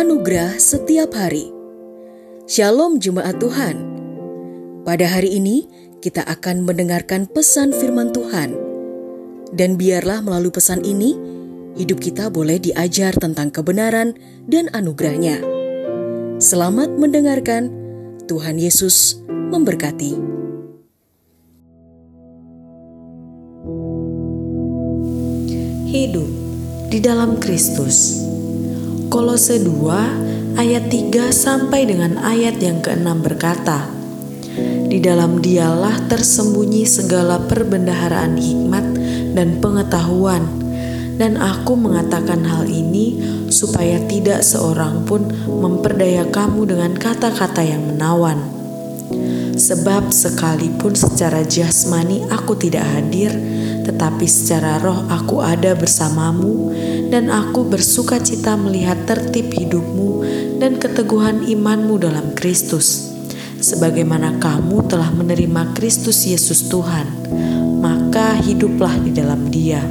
Anugerah setiap hari. Shalom jemaat Tuhan. Pada hari ini kita akan mendengarkan pesan firman Tuhan. Dan biarlah melalui pesan ini hidup kita boleh diajar tentang kebenaran dan anugerahnya. Selamat mendengarkan. Tuhan Yesus memberkati. Hidup di dalam Kristus. Kolose 2 ayat 3 sampai dengan ayat yang ke-6 berkata, Di dalam dialah tersembunyi segala perbendaharaan hikmat dan pengetahuan, dan aku mengatakan hal ini supaya tidak seorang pun memperdaya kamu dengan kata-kata yang menawan. Sebab sekalipun secara jasmani aku tidak hadir, tetapi secara roh aku ada bersamamu, dan aku bersuka cita melihat tertib hidupmu dan keteguhan imanmu dalam Kristus. Sebagaimana kamu telah menerima Kristus Yesus Tuhan, maka hiduplah di dalam Dia.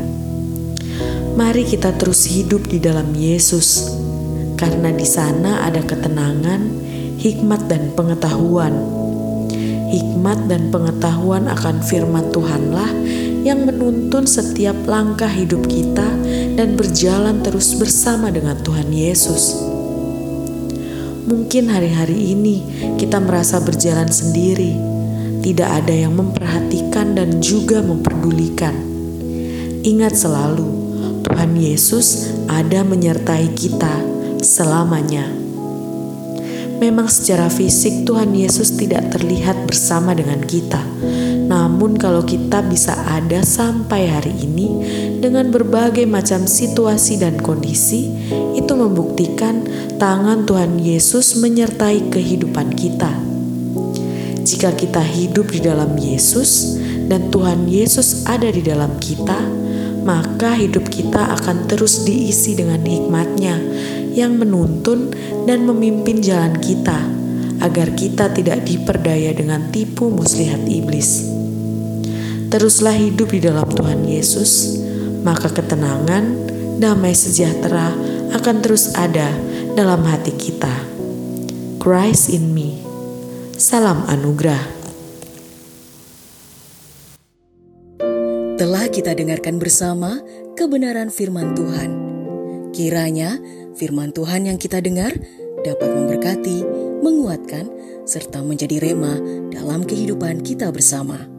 Mari kita terus hidup di dalam Yesus, karena di sana ada ketenangan, hikmat, dan pengetahuan. Hikmat dan pengetahuan akan firman Tuhanlah yang menuntun setiap langkah hidup kita dan berjalan terus bersama dengan Tuhan Yesus. Mungkin hari-hari ini kita merasa berjalan sendiri, tidak ada yang memperhatikan dan juga memperdulikan. Ingat selalu, Tuhan Yesus ada menyertai kita selamanya. Memang secara fisik Tuhan Yesus tidak terlihat bersama dengan kita, namun, kalau kita bisa ada sampai hari ini dengan berbagai macam situasi dan kondisi, itu membuktikan tangan Tuhan Yesus menyertai kehidupan kita. Jika kita hidup di dalam Yesus dan Tuhan Yesus ada di dalam kita, maka hidup kita akan terus diisi dengan hikmatnya yang menuntun dan memimpin jalan kita agar kita tidak diperdaya dengan tipu muslihat iblis teruslah hidup di dalam Tuhan Yesus, maka ketenangan, damai sejahtera akan terus ada dalam hati kita. Christ in me. Salam anugerah. Telah kita dengarkan bersama kebenaran firman Tuhan. Kiranya firman Tuhan yang kita dengar dapat memberkati, menguatkan, serta menjadi rema dalam kehidupan kita bersama.